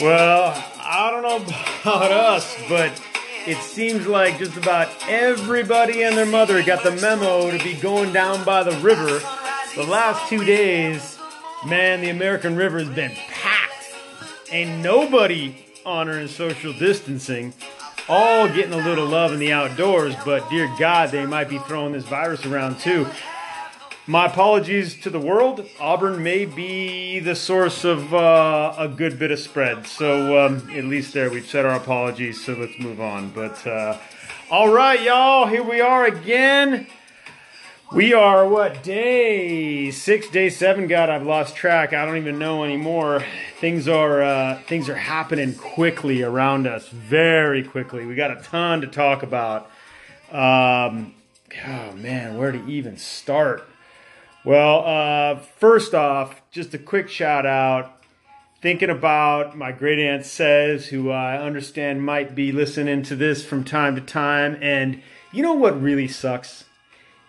Well, I don't know about us, but it seems like just about everybody and their mother got the memo to be going down by the river. The last two days, man, the American River has been packed. Ain't nobody honoring social distancing. All getting a little love in the outdoors, but dear God, they might be throwing this virus around too. My apologies to the world. Auburn may be the source of uh, a good bit of spread. So um, at least there, we've said our apologies. So let's move on. But uh, all right, y'all, here we are again. We are what day six, day seven? God, I've lost track. I don't even know anymore. Things are uh, things are happening quickly around us, very quickly. We got a ton to talk about. Um, oh man, where to even start? Well, uh, first off, just a quick shout out. Thinking about my great aunt says, who I understand might be listening to this from time to time. And you know what really sucks?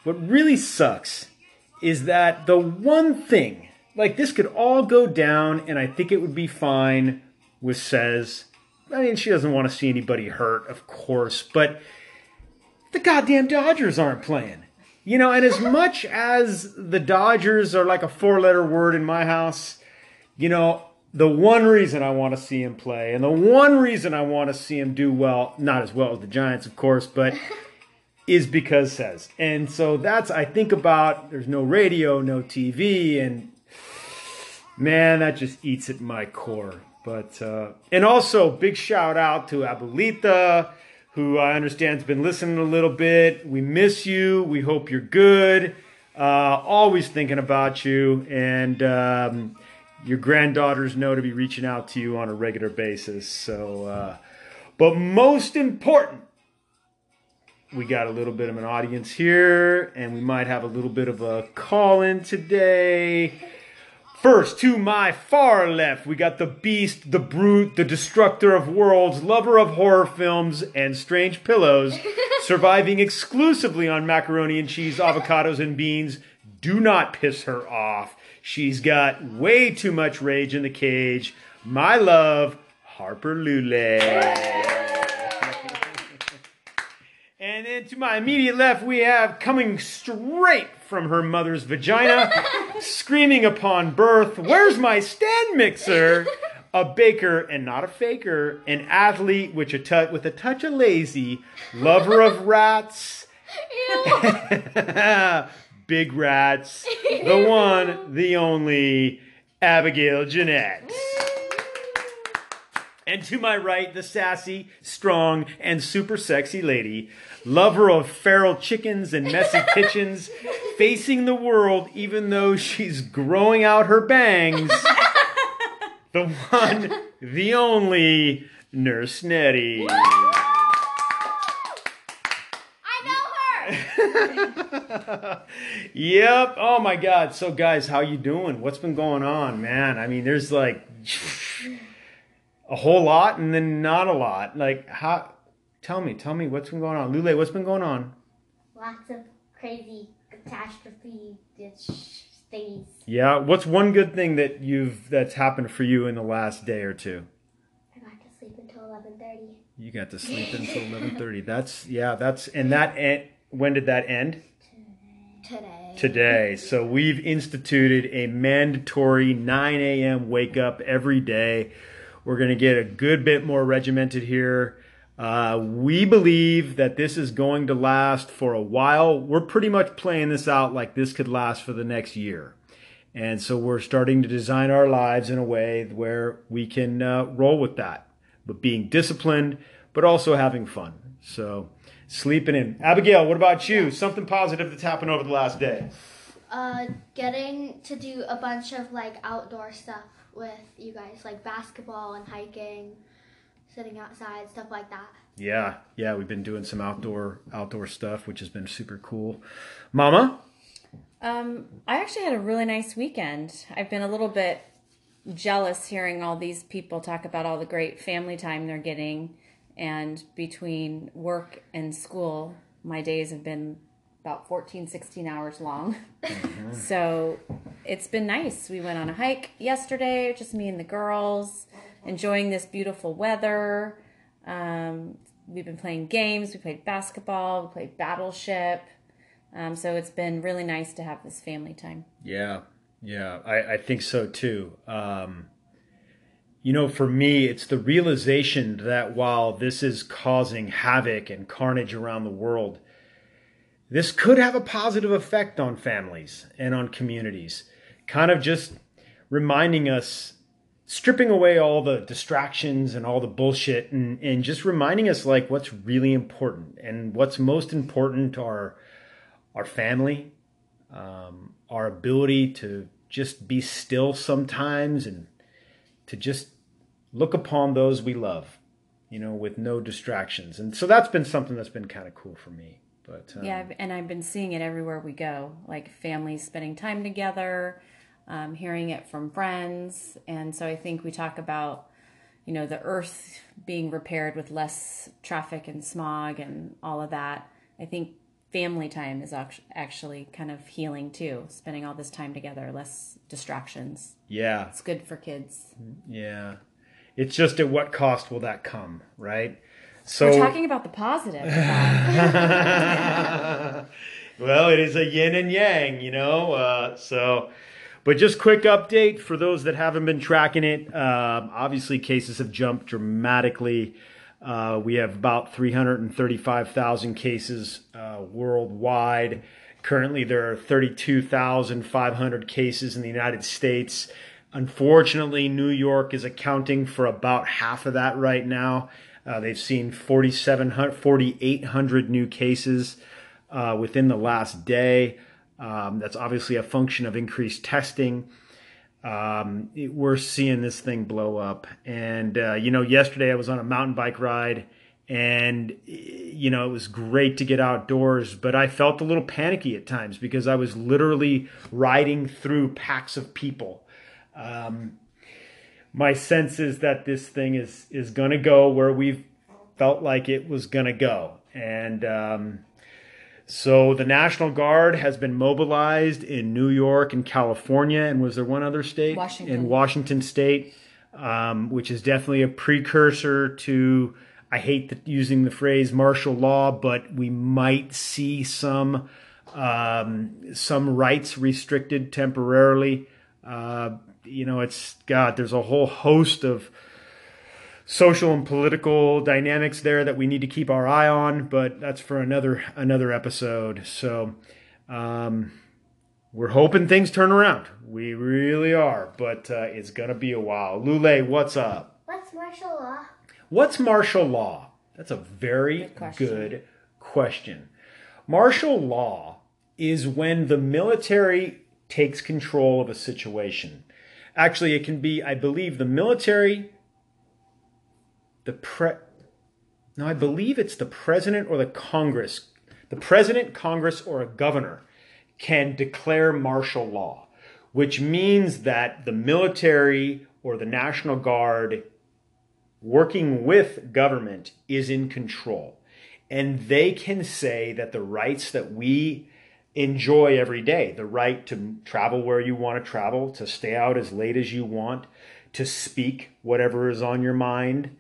What really sucks is that the one thing, like this could all go down and I think it would be fine with says. I mean, she doesn't want to see anybody hurt, of course, but the goddamn Dodgers aren't playing. You know, and as much as the Dodgers are like a four letter word in my house, you know, the one reason I want to see him play and the one reason I want to see him do well, not as well as the Giants, of course, but is because says. And so that's, I think about there's no radio, no TV, and man, that just eats at my core. But, uh, and also big shout out to Abuelita who I understand has been listening a little bit. We miss you. We hope you're good. Uh, always thinking about you. And um, your granddaughters know to be reaching out to you on a regular basis. So, uh, but most important, we got a little bit of an audience here, and we might have a little bit of a call in today. First, to my far left, we got the beast, the brute, the destructor of worlds, lover of horror films and strange pillows, surviving exclusively on macaroni and cheese, avocados, and beans. Do not piss her off. She's got way too much rage in the cage. My love, Harper Lule. And then to my immediate left, we have coming straight from her mother's vagina, screaming upon birth, Where's my stand mixer? A baker and not a faker, an athlete which with a touch of lazy, lover of rats, big rats, the one, the only, Abigail Jeanette. And to my right, the sassy, strong, and super sexy lady, lover of feral chickens and messy kitchens, facing the world even though she's growing out her bangs. the one, the only, Nurse Nettie. I know her Yep. Oh my God. So guys, how you doing? What's been going on, man? I mean, there's like a whole lot and then not a lot. Like how? Tell me, tell me what's been going on, Lule. What's been going on? Lots of crazy catastrophe things. Yeah. What's one good thing that you've that's happened for you in the last day or two? I got to sleep until 11:30. You got to sleep until eleven thirty. That's yeah. That's and that end. When did that end? Today. today. So we've instituted a mandatory 9 a.m. wake up every day. We're going to get a good bit more regimented here. Uh, we believe that this is going to last for a while. We're pretty much playing this out like this could last for the next year. And so we're starting to design our lives in a way where we can uh, roll with that, but being disciplined, but also having fun. So sleeping in. Abigail, what about you? Something positive that's happened over the last day. Uh, getting to do a bunch of like outdoor stuff with you guys, like basketball and hiking, sitting outside, stuff like that. Yeah, yeah, we've been doing some outdoor outdoor stuff, which has been super cool. Mama, Um, I actually had a really nice weekend. I've been a little bit jealous hearing all these people talk about all the great family time they're getting, and between work and school, my days have been about 14, 16 hours long. so it's been nice. We went on a hike yesterday, just me and the girls, enjoying this beautiful weather. Um, we've been playing games. We played basketball. We played Battleship. Um, so it's been really nice to have this family time. Yeah, yeah, I, I think so too. Um, you know, for me, it's the realization that while this is causing havoc and carnage around the world, this could have a positive effect on families and on communities. Kind of just reminding us, stripping away all the distractions and all the bullshit, and, and just reminding us like what's really important. And what's most important are our family, um, our ability to just be still sometimes and to just look upon those we love, you know, with no distractions. And so that's been something that's been kind of cool for me. But um, Yeah, and I've been seeing it everywhere we go, like families spending time together, um, hearing it from friends. And so I think we talk about, you know, the earth being repaired with less traffic and smog and all of that. I think family time is actually kind of healing too, spending all this time together, less distractions. yeah, It's good for kids. yeah. It's just at what cost will that come, right? So We're talking about the positive. well, it is a yin and yang, you know. Uh, so, but just quick update for those that haven't been tracking it. Um, obviously, cases have jumped dramatically. Uh, we have about 335,000 cases uh, worldwide. Currently, there are 32,500 cases in the United States. Unfortunately, New York is accounting for about half of that right now. Uh, they've seen 4,700, 4,800 new cases uh, within the last day. Um, that's obviously a function of increased testing. Um, it- we're seeing this thing blow up. And, uh, you know, yesterday I was on a mountain bike ride and, you know, it was great to get outdoors, but I felt a little panicky at times because I was literally riding through packs of people my sense is that this thing is is going to go where we've felt like it was going to go and um, so the national guard has been mobilized in new york and california and was there one other state Washington. in washington state um, which is definitely a precursor to i hate the, using the phrase martial law but we might see some um, some rights restricted temporarily uh, you know, it's God. There's a whole host of social and political dynamics there that we need to keep our eye on, but that's for another another episode. So, um, we're hoping things turn around. We really are, but uh, it's gonna be a while. Lule, what's up? What's martial law? What's martial law? That's a very Good question. good question. Martial law is when the military takes control of a situation. Actually, it can be, I believe, the military, the pre. No, I believe it's the president or the Congress. The president, Congress, or a governor can declare martial law, which means that the military or the National Guard working with government is in control. And they can say that the rights that we enjoy every day the right to travel where you want to travel, to stay out as late as you want, to speak whatever is on your mind,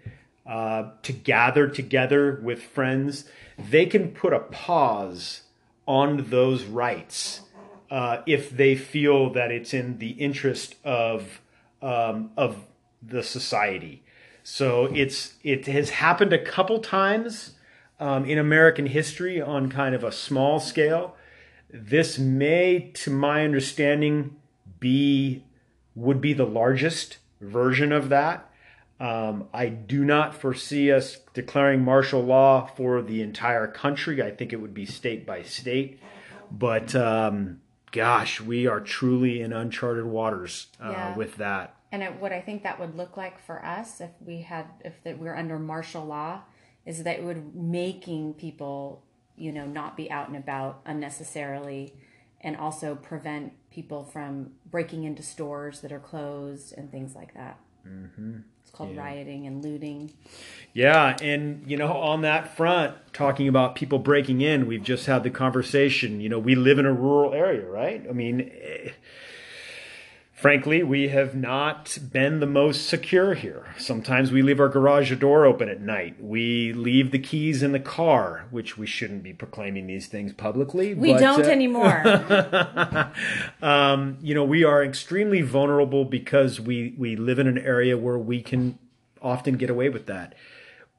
uh, to gather together with friends, they can put a pause on those rights uh, if they feel that it's in the interest of um, of the society. So it's it has happened a couple times um, in American history on kind of a small scale. This may, to my understanding, be would be the largest version of that. Um, I do not foresee us declaring martial law for the entire country. I think it would be state by state. But um, gosh, we are truly in uncharted waters uh, Yeah. with that. And it, what I think that would look like for us if we had if that we're under martial law is that it would making people you know not be out and about unnecessarily and also prevent people from breaking into stores that are closed and things like that. It's called rioting and looting. Yeah, and you know, on that front, talking about people breaking in, we've just had the conversation. You know, we live in a rural area, right? I mean, eh, frankly, we have not been the most secure here. Sometimes we leave our garage door open at night. We leave the keys in the car, which we shouldn't be proclaiming these things publicly. We but, don't uh, anymore. um, you know, we are extremely vulnerable because we we live in an area where we can often get away with that.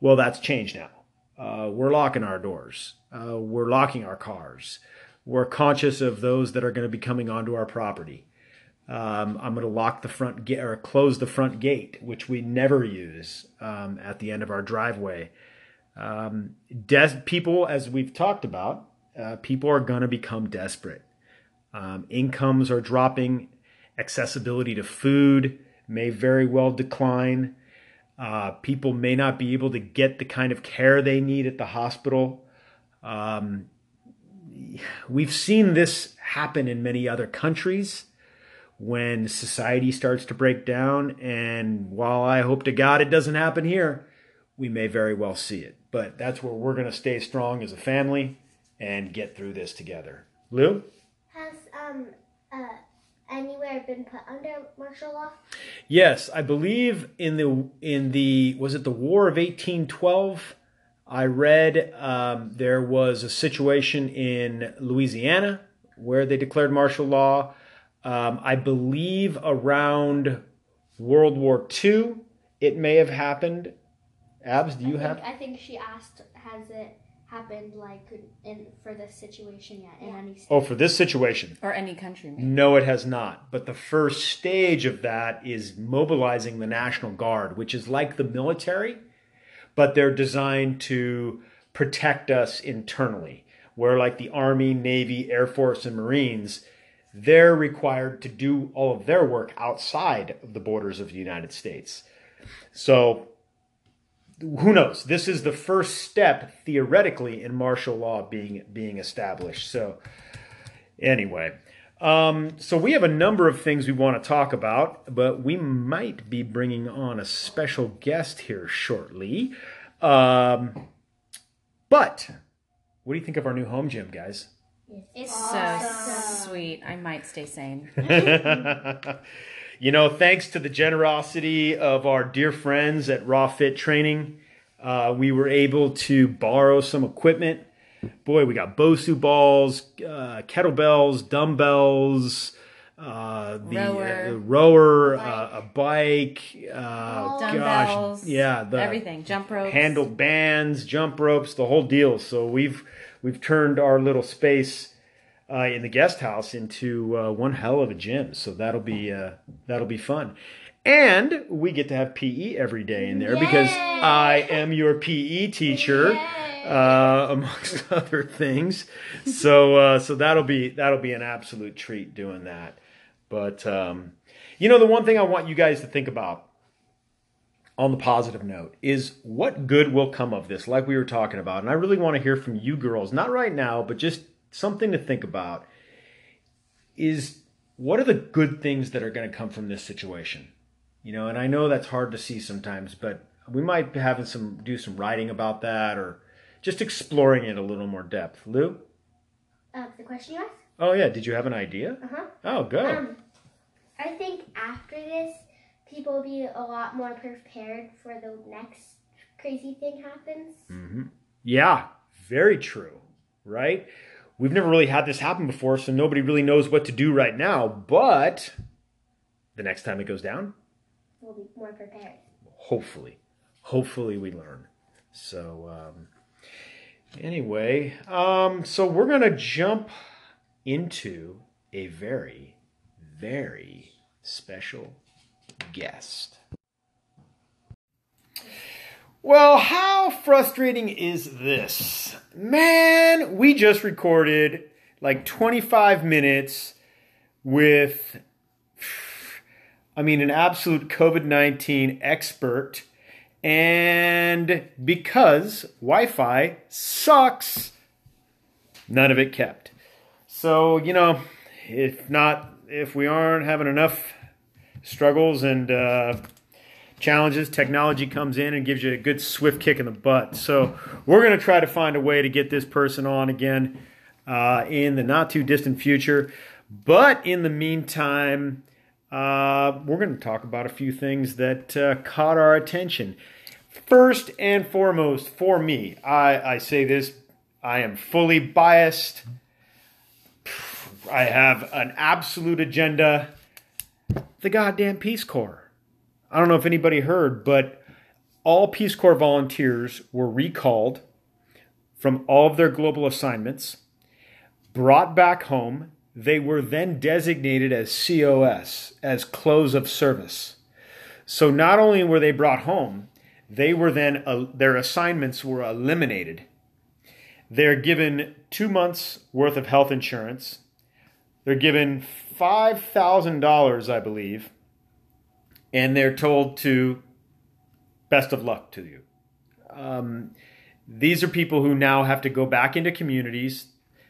Well, that's changed now. Uh, we're locking our doors. Uh, we're locking our cars. We're conscious of those that are going to be coming onto our property. Um, I'm going to lock the front gate or close the front gate, which we never use um, at the end of our driveway. Um, des- people, as we've talked about, uh, people are going to become desperate. Um, incomes are dropping. Accessibility to food may very well decline. Uh, people may not be able to get the kind of care they need at the hospital. Um, we've seen this happen in many other countries when society starts to break down. And while I hope to God it doesn't happen here, we may very well see it. But that's where we're going to stay strong as a family and get through this together. Lou? Has um uh anywhere been put under martial law? Yes, I believe in the in the was it the War of 1812? I read um, there was a situation in Louisiana where they declared martial law. Um, I believe around World War II, it may have happened. Abs, do you I have? think, I think she asked, has it happened like in for this situation yet in any state? Oh, for this situation. or any country. maybe. No, it has not. But the first stage of that is mobilizing the National Guard, which is like the military, but they're designed to protect us internally. Where, like the Army, Navy, Air Force, and Marines, they're required to do all of their work outside of the borders of the United States. So, who knows? This is the first step, theoretically, in martial law being being established. So, anyway, um, so we have a number of things we want to talk about, but we might be bringing on a special guest here shortly. Um, but what do you think of our new home gym, guys? It's So sweet. I might stay sane. you know, thanks to the generosity of our dear friends at Raw Fit Training, uh, we were able to borrow some equipment. Boy, we got Bosu balls, uh, kettlebells, dumbbells, uh, the Rower. uh, rower, uh, a bike, uh, gosh, yeah, the everything. Jump ropes. handled bands, jump ropes, the whole deal. So we've we've turned our little space uh, in the guest house into uh, one hell of a gym. So that'll be uh, that'll be fun. And we get to have PE every day in there because I am your PE teacher, uh, amongst other things. So uh, so that'll be that'll be an absolute treat doing that. But um, you know, the one thing I want you guys to think about on the positive note is what good will come of this, like we were talking about. And I really want to hear from you girls, not right now, but just something to think about is what are the good things that are going to come from this situation? You know, and I know that's hard to see sometimes, but we might be having some do some writing about that or just exploring it a little more depth. Lou? Uh, the question you asked? Oh yeah, did you have an idea? Uh huh. Oh, go. Um, I think after this, people will be a lot more prepared for the next crazy thing happens. hmm Yeah, very true. Right? We've never really had this happen before, so nobody really knows what to do right now. But the next time it goes down, We'll be more prepared. hopefully, hopefully we learn. So um, anyway, um, so we're gonna jump into a very, very special guest. Well, how frustrating is this? Man, we just recorded like 25 minutes with, I mean, an absolute COVID 19 expert. And because Wi Fi sucks, none of it kept. So, you know, if not, if we aren't having enough struggles and uh, challenges, technology comes in and gives you a good swift kick in the butt. So we're going to try to find a way to get this person on again uh, in the not too distant future. But in the meantime, uh, we're going to talk about a few things that uh, caught our attention. First and foremost, for me, I, I say this, I am fully biased. I have an absolute agenda. The goddamn Peace Corps. I don't know if anybody heard, but all Peace Corps volunteers were recalled from all of their global assignments, brought back home. They were then designated as COS, as close of service. So not only were they brought home, they were then, uh, their assignments were eliminated. They're given two months worth of health insurance. They're given $5,000, I believe, and they're told to best of luck to you. Um, these are people who now have to go back into communities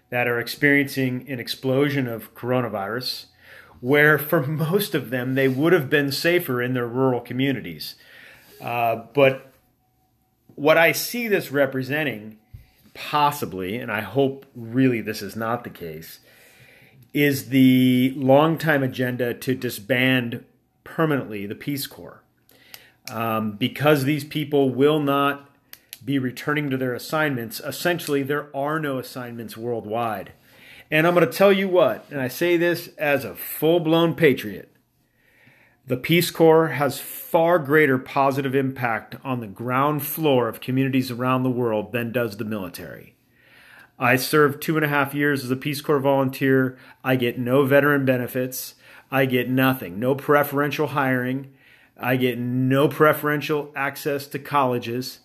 that are experiencing an explosion of coronavirus, where for most of them they would have been safer in their rural communities. Uh, but what I see this representing, possibly, and I hope really this is not the case, is the long-time agenda to disband permanently the Peace Corps. Um, because these people will not be returning to their assignments, essentially, there are no assignments worldwide. And I'm going to tell you what, and I say this as a full blown patriot the Peace Corps has far greater positive impact on the ground floor of communities around the world than does the military. I served two and a half years as a Peace Corps volunteer. I get no veteran benefits. I get nothing, no preferential hiring. I get no preferential access to colleges.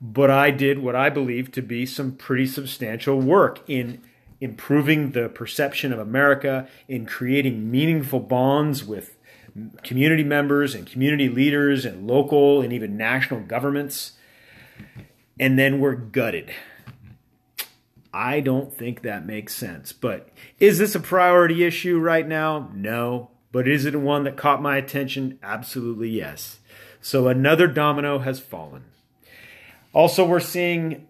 But I did what I believe to be some pretty substantial work in improving the perception of America, in creating meaningful bonds with community members and community leaders and local and even national governments. And then we're gutted. I don't think that makes sense. But is this a priority issue right now? No. But is it one that caught my attention? Absolutely yes. So another domino has fallen. Also, we're seeing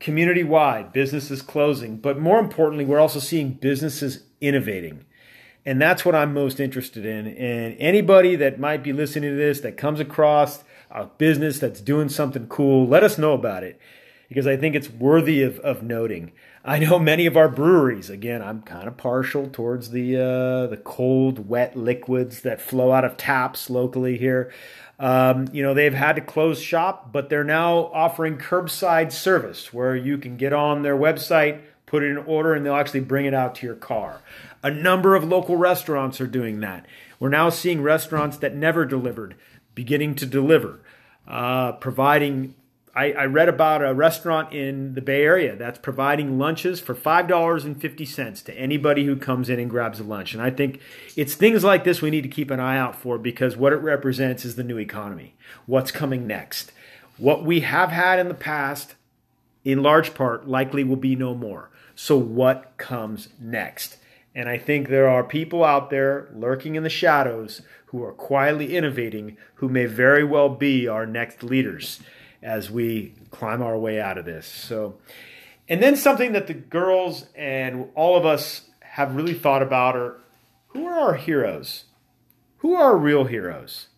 community wide businesses closing, but more importantly, we're also seeing businesses innovating. And that's what I'm most interested in. And anybody that might be listening to this that comes across a business that's doing something cool, let us know about it because I think it's worthy of, of noting. I know many of our breweries, again, I'm kind of partial towards the, uh, the cold, wet liquids that flow out of taps locally here. Um, you know, they've had to close shop, but they're now offering curbside service where you can get on their website, put it in order, and they'll actually bring it out to your car. A number of local restaurants are doing that. We're now seeing restaurants that never delivered beginning to deliver, uh, providing I, I, read about a restaurant in the Bay Area that's providing lunches for $5.50 to anybody who comes in and grabs a lunch. And I think it's things like this we need to keep an eye out for because what it represents is the new economy. What's coming next? What we have had in the past, in large part, likely will be no more. So, what comes next? And I think there are people out there lurking in the shadows who are quietly innovating who may very well be our next leaders as we climb our way out of this. So, and then something that the girls and all of us have really thought about are who are our heroes? Who are our real heroes?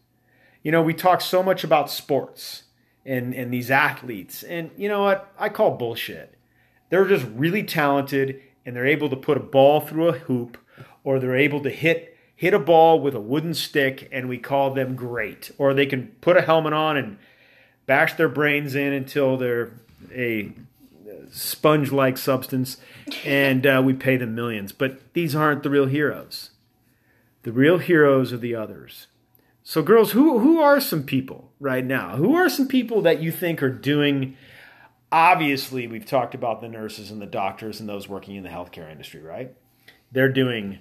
You know, we talk so much about sports and, and these athletes, and you know what? I call bullshit. They're just really talented and they're able to put a ball through a hoop or they're able to hit hit a ball with a wooden stick and we call them great. Or they can put a helmet on and bash their brains in until they're a sponge like substance, and uh, we pay them millions. But these aren't the real heroes. The real heroes are the others. So, girls, who, who are some people right now? Who are some people that you think are doing? Obviously, we've talked about the nurses and the doctors and those working in the healthcare industry, right? They're doing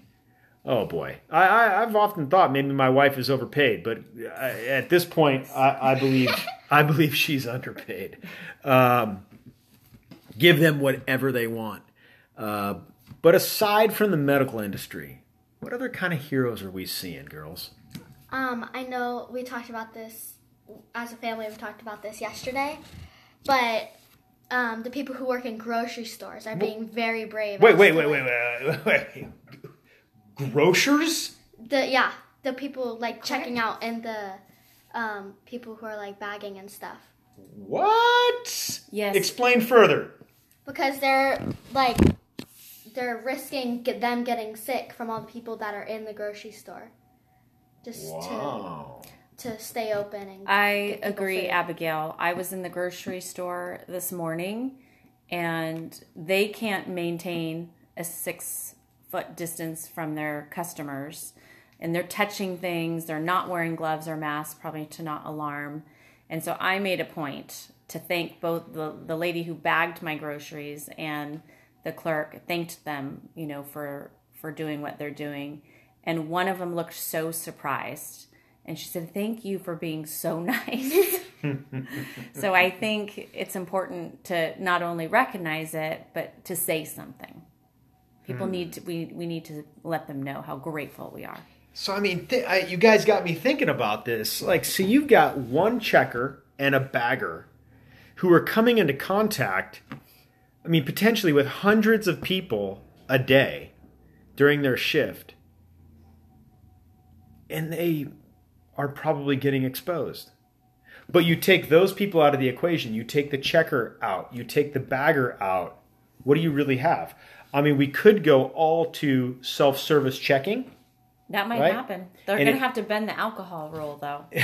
Oh boy, I, I have often thought maybe my wife is overpaid, but I, at this point, I, I believe I believe she's underpaid. Um, give them whatever they want. Uh, but aside from the medical industry, what other kind of heroes are we seeing, girls? Um, I know we talked about this as a family. We talked about this yesterday, but um, the people who work in grocery stores are being very brave. Wait, as wait, wait, wait, wait, wait. Grocers? The yeah, the people like checking out and the um, people who are like bagging and stuff What? Yes. Explain further. because they're like they're risking get them getting sick from all the people that are in the grocery store just Wow. to to stay open and I get agree, food. Abigail. I was in the grocery store this morning and they can't maintain a six foot distance from their customers. And they're touching things, they're not wearing gloves or masks, probably to not alarm. And so I made a point to thank both the, the lady who bagged my groceries and the clerk, thanked them, you know, for for doing what they're doing. And one of them looked so surprised. And she said, Thank you for being so nice. so I think it's important to not only recognize it, but to say something. People hmm. need to, we, we need to let them know how grateful we are. So I mean, th- I, you guys got me thinking about this. Like, so you've got one checker and a bagger who are coming into contact. I mean, potentially with hundreds of people a day during their shift, and they are probably getting exposed. But you take those people out of the equation. You take the checker out. You take the bagger out. What do you really have? I mean, we could go all to self-service checking. That might Right? happen. They're going to have to bend the alcohol rule, though.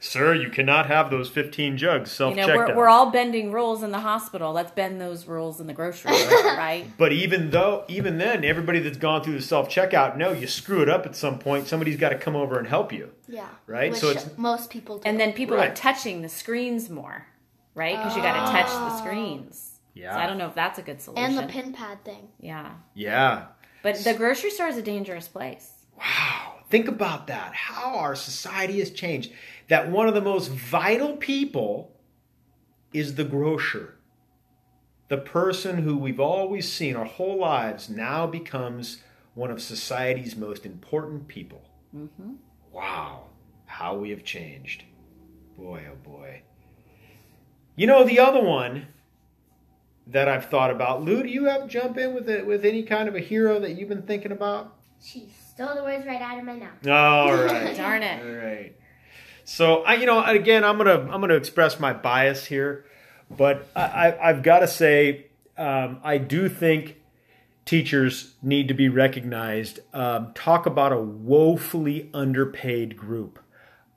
Sir, you cannot have those 15 jugs You self know, checked we're, we're all bending rules in the hospital. Let's bend those rules in the grocery store, right? but even though, even then, everybody that's gone through the self checkout, no, you screw it up at some point. Somebody's got to come over and help you. yeah Right, which so it's- most people do And then people Right. are touching the screens more, right? Because you got to oh. touch the screens. Yeah. So I don't know if that's a good solution. and the pin pad thing yeah. Yeah. But the grocery store is a dangerous place. Wow. Think about that. How our society has changed. That one of the most vital people is the grocer. The person who we've always seen our whole lives now becomes one of society's most important people. Mm-hmm. Wow. How we have changed. Boy, oh boy. You know, the other one that I've thought about, Lou, do you have jump in with it with any kind of a hero that you've been thinking about? She stole the words right out of my mouth. All right. Darn it. All right. So I, you know, again, I'm gonna I'm gonna express my bias here, but I, I, I've got to say, um, I do think teachers need to be recognized. Um, talk about a woefully underpaid group.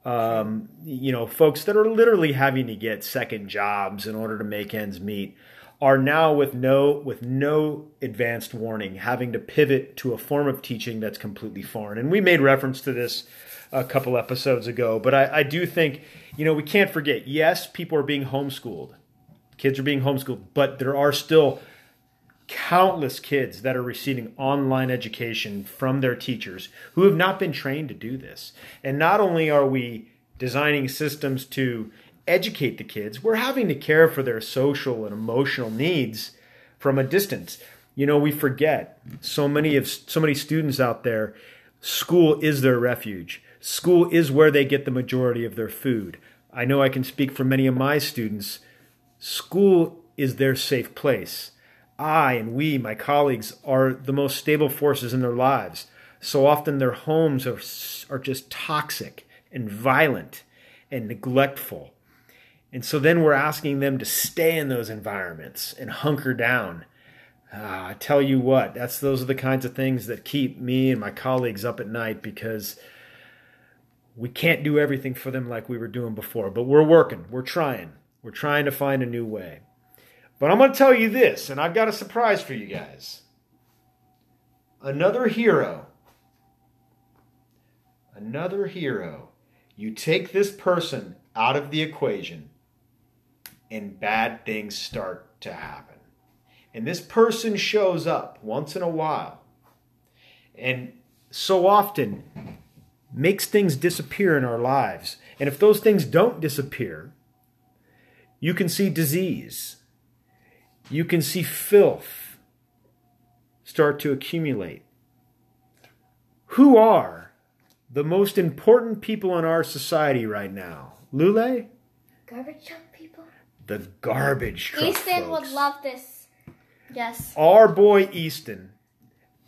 Um, you know, folks that are literally having to get second jobs in order to make ends meet are now with no with no advanced warning having to pivot to a form of teaching that's completely foreign. And we made reference to this a couple episodes ago, but I, I do think, you know, we can't forget, yes, people are being homeschooled. Kids are being homeschooled, but there are still countless kids that are receiving online education from their teachers who have not been trained to do this. And not only are we designing systems to educate the kids, we're having to care for their social and emotional needs from a distance. You know, we forget so many of so many students out there, school is their refuge. School is where they get the majority of their food. I know I can speak for many of my students. School is their safe place. I and we, my colleagues, are the most stable forces in their lives. So often their homes are, are just toxic and violent and neglectful. And so then we're asking them to stay in those environments and hunker down. Ah, I tell you what, that's those are the kinds of things that keep me and my colleagues up at night because we can't do everything for them like we were doing before. But we're working, we're trying, we're trying to find a new way. But I'm going to tell you this, and I've got a surprise for you guys. Another hero. Another hero. You take this person out of the equation, and bad things start to happen. And this person shows up once in a while, and so often makes things disappear in our lives. And if those things don't disappear, you can see disease you can see filth start to accumulate. Who are the most important people in our society right now? Lule? The garbage truck. Easton folks. would love this. Yes. Our boy Easton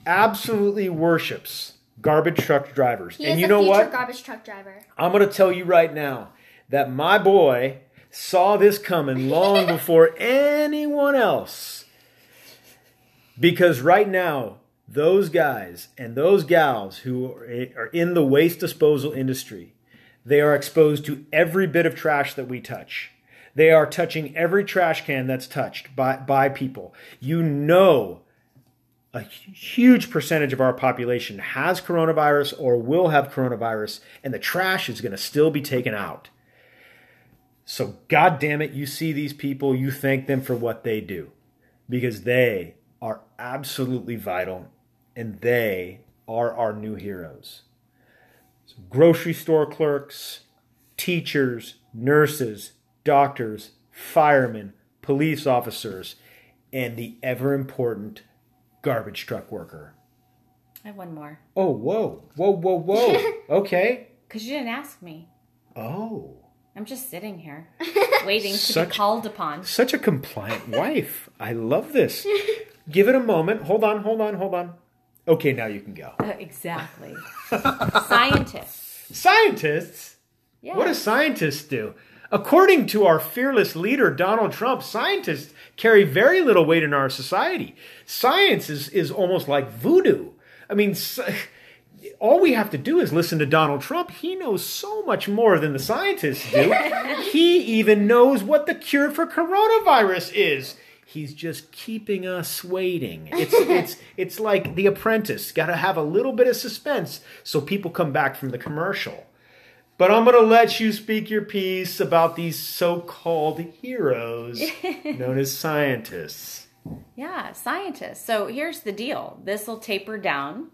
absolutely worships garbage truck drivers. He and you a know what? garbage truck driver. I'm going to tell you right now that my boy saw this coming long before anyone else. Because right now, those guys and those gals who are in the waste disposal industry, they are exposed to every bit of trash that we touch. They are touching every trash can that's touched by, by people. You know a huge percentage of our population has coronavirus or will have coronavirus, and the trash is going to still be taken out. So, God damn it, you see these people, you thank them for what they do because they are absolutely vital and they are our new heroes. So grocery store clerks, teachers, nurses, doctors, firemen, police officers, and the ever important garbage truck worker. I have one more. Oh, whoa, whoa, whoa, whoa. okay. Because you didn't ask me. Oh, I'm just sitting here waiting to be called upon. such a compliant wife. I love this. Give it a moment. Hold on, hold on, hold on. Okay, now you can go. Uh, exactly. Scientists. Scientists? Yeah. What do scientists do? According to our fearless leader, Donald Trump, scientists carry very little weight in our society. Science is, is almost like voodoo. I mean, all we have to do is listen to Donald Trump. He knows so much more than the scientists do. he even knows what the cure for coronavirus is. He's just keeping us waiting. It's it's it's like The Apprentice. Got to have a little bit of suspense so people come back from the commercial. But I'm going to let you speak your piece about these so-called heroes known as scientists. Yeah, scientists. So here's the deal this will taper down.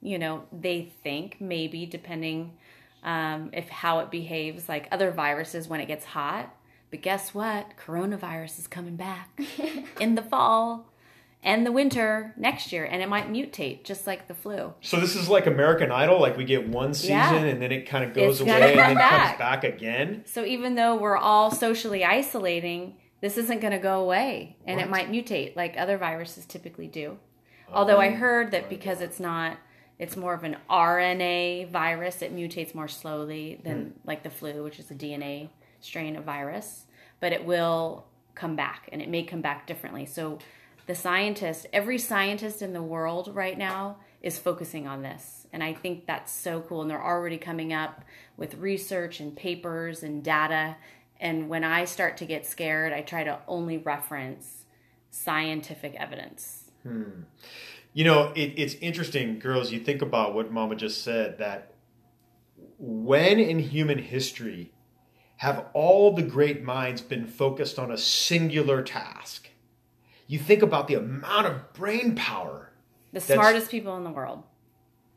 You know, they think maybe depending um, if how it behaves like other viruses when it gets hot. But guess what? Coronavirus is coming back in the fall and the winter next year, and it might mutate just like the flu. So this is like American Idol, like we get one season Yeah. and then it kind of goes It's away and then back. comes back again. So even though we're all socially isolating, this isn't going to go away and it might mutate like other viruses typically do. Although I oh heard that because it's not it's more of an RNA virus, it mutates more slowly than hmm. like the flu, which is a DNA strain of virus, but it will come back and it may come back differently. So the scientist, every scientist in the world right now is focusing on this. And I think that's so cool. And they're already coming up with research and papers and data. And when I start to get scared, I try to only reference scientific evidence. Hmm. You know, it, it's interesting, girls. You think about what Mama just said that when in human history have all the great minds been focused on a singular task? You think about the amount of brain power The smartest people in the world.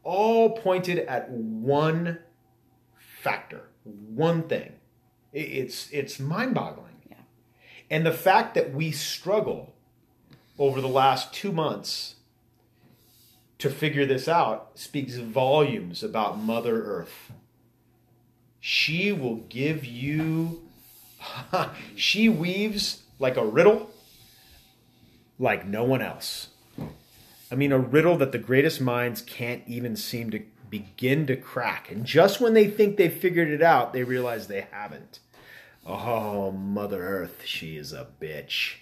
all pointed at one factor, one thing. It's it's mind-boggling. Yeah. And the fact that we struggle over the last 2 months to figure this out speaks volumes about Mother Earth. She will give you she weaves like a riddle like no one else. I mean, a riddle that the greatest minds can't even seem to begin to crack. And just when they think they've figured it out, they realize they haven't. Oh, Mother Earth, she is a bitch.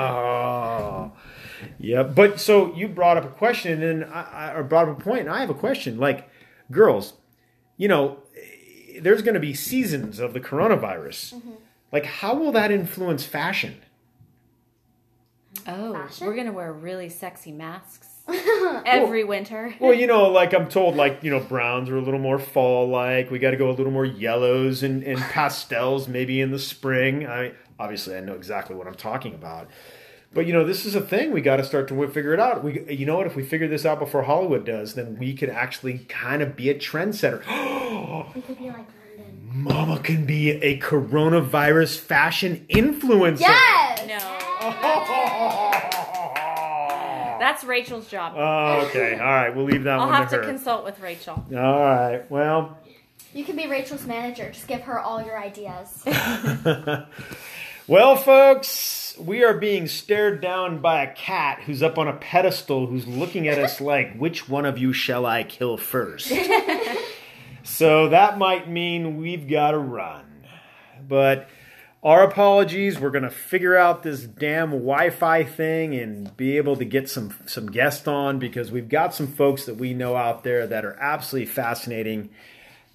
oh. Yeah, but so you brought up a question, and I, I brought up a point, and I have a question. Like, girls, you know, there's going to be seasons of the coronavirus. Mm-hmm. Like, how will that influence fashion? Oh, Fashion? we're going to wear really sexy masks every winter. Well, you know, like I'm told, like you know, browns are a little more fall-like. We got to go a little more yellows and, and pastels, maybe in the spring. I obviously I know exactly what I'm talking about, but you know, this is a thing. We got to start to figure it out. We, you know what? If we figure this out before Hollywood does, then we could actually kind of be a trendsetter. We could be like London. Mama can be a coronavirus fashion influencer. Yes. No. That's Rachel's job. Oh, okay. All right. We'll leave that I'll one have to to her. consult with Rachel. All right. Well, You can be Rachel's manager. Just give her all your ideas. well, folks, we are being stared down by a cat who's up on a pedestal who's looking at us like, which one of you shall I kill first? so that might mean we've got to run. But our apologies. We're going to figure out this damn Wi Fi thing and be able to get some, some guests on because we've got some folks that we know out there that are absolutely fascinating.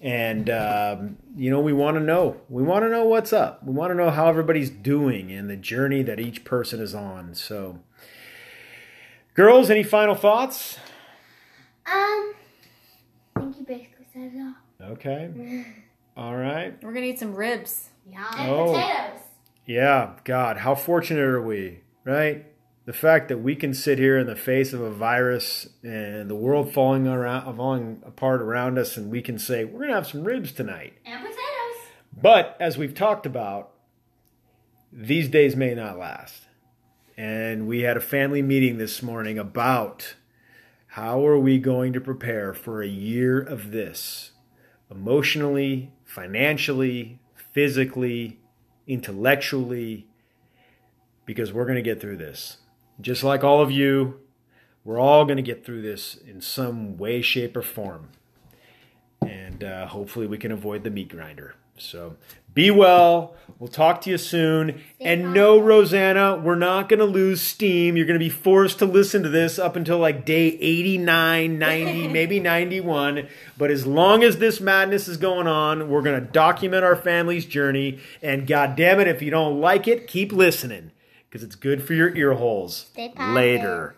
And, um, you know, we want to know. We want to know what's up. We want to know how everybody's doing and the journey that each person is on. So, girls, any final thoughts? Um, I think you basically said it all. Okay. All right. We're gonna eat some ribs. Yeah. And Oh. potatoes. Yeah, God, how fortunate are we, right? The fact that we can sit here in the face of a virus and the world falling around, falling apart around us, and we can say we're gonna have some ribs tonight. And potatoes. But as we've talked about, these days may not last. And we had a family meeting this morning about how are we going to prepare for a year of this emotionally, financially, physically, intellectually, because we're going to get through this. Just like all of you, we're all going to get through this in some way, shape, or form. And uh, hopefully we can avoid the meat grinder. So be well. We'll talk to you soon. And no, Rosanna, we're not going to lose steam. You're going to be forced to listen to this up until like day 89, 90, maybe 91. But as long as this madness is going on, we're going to document our family's journey. And God damn it, if you don't like it, keep listening because it's good for your ear holes. Later.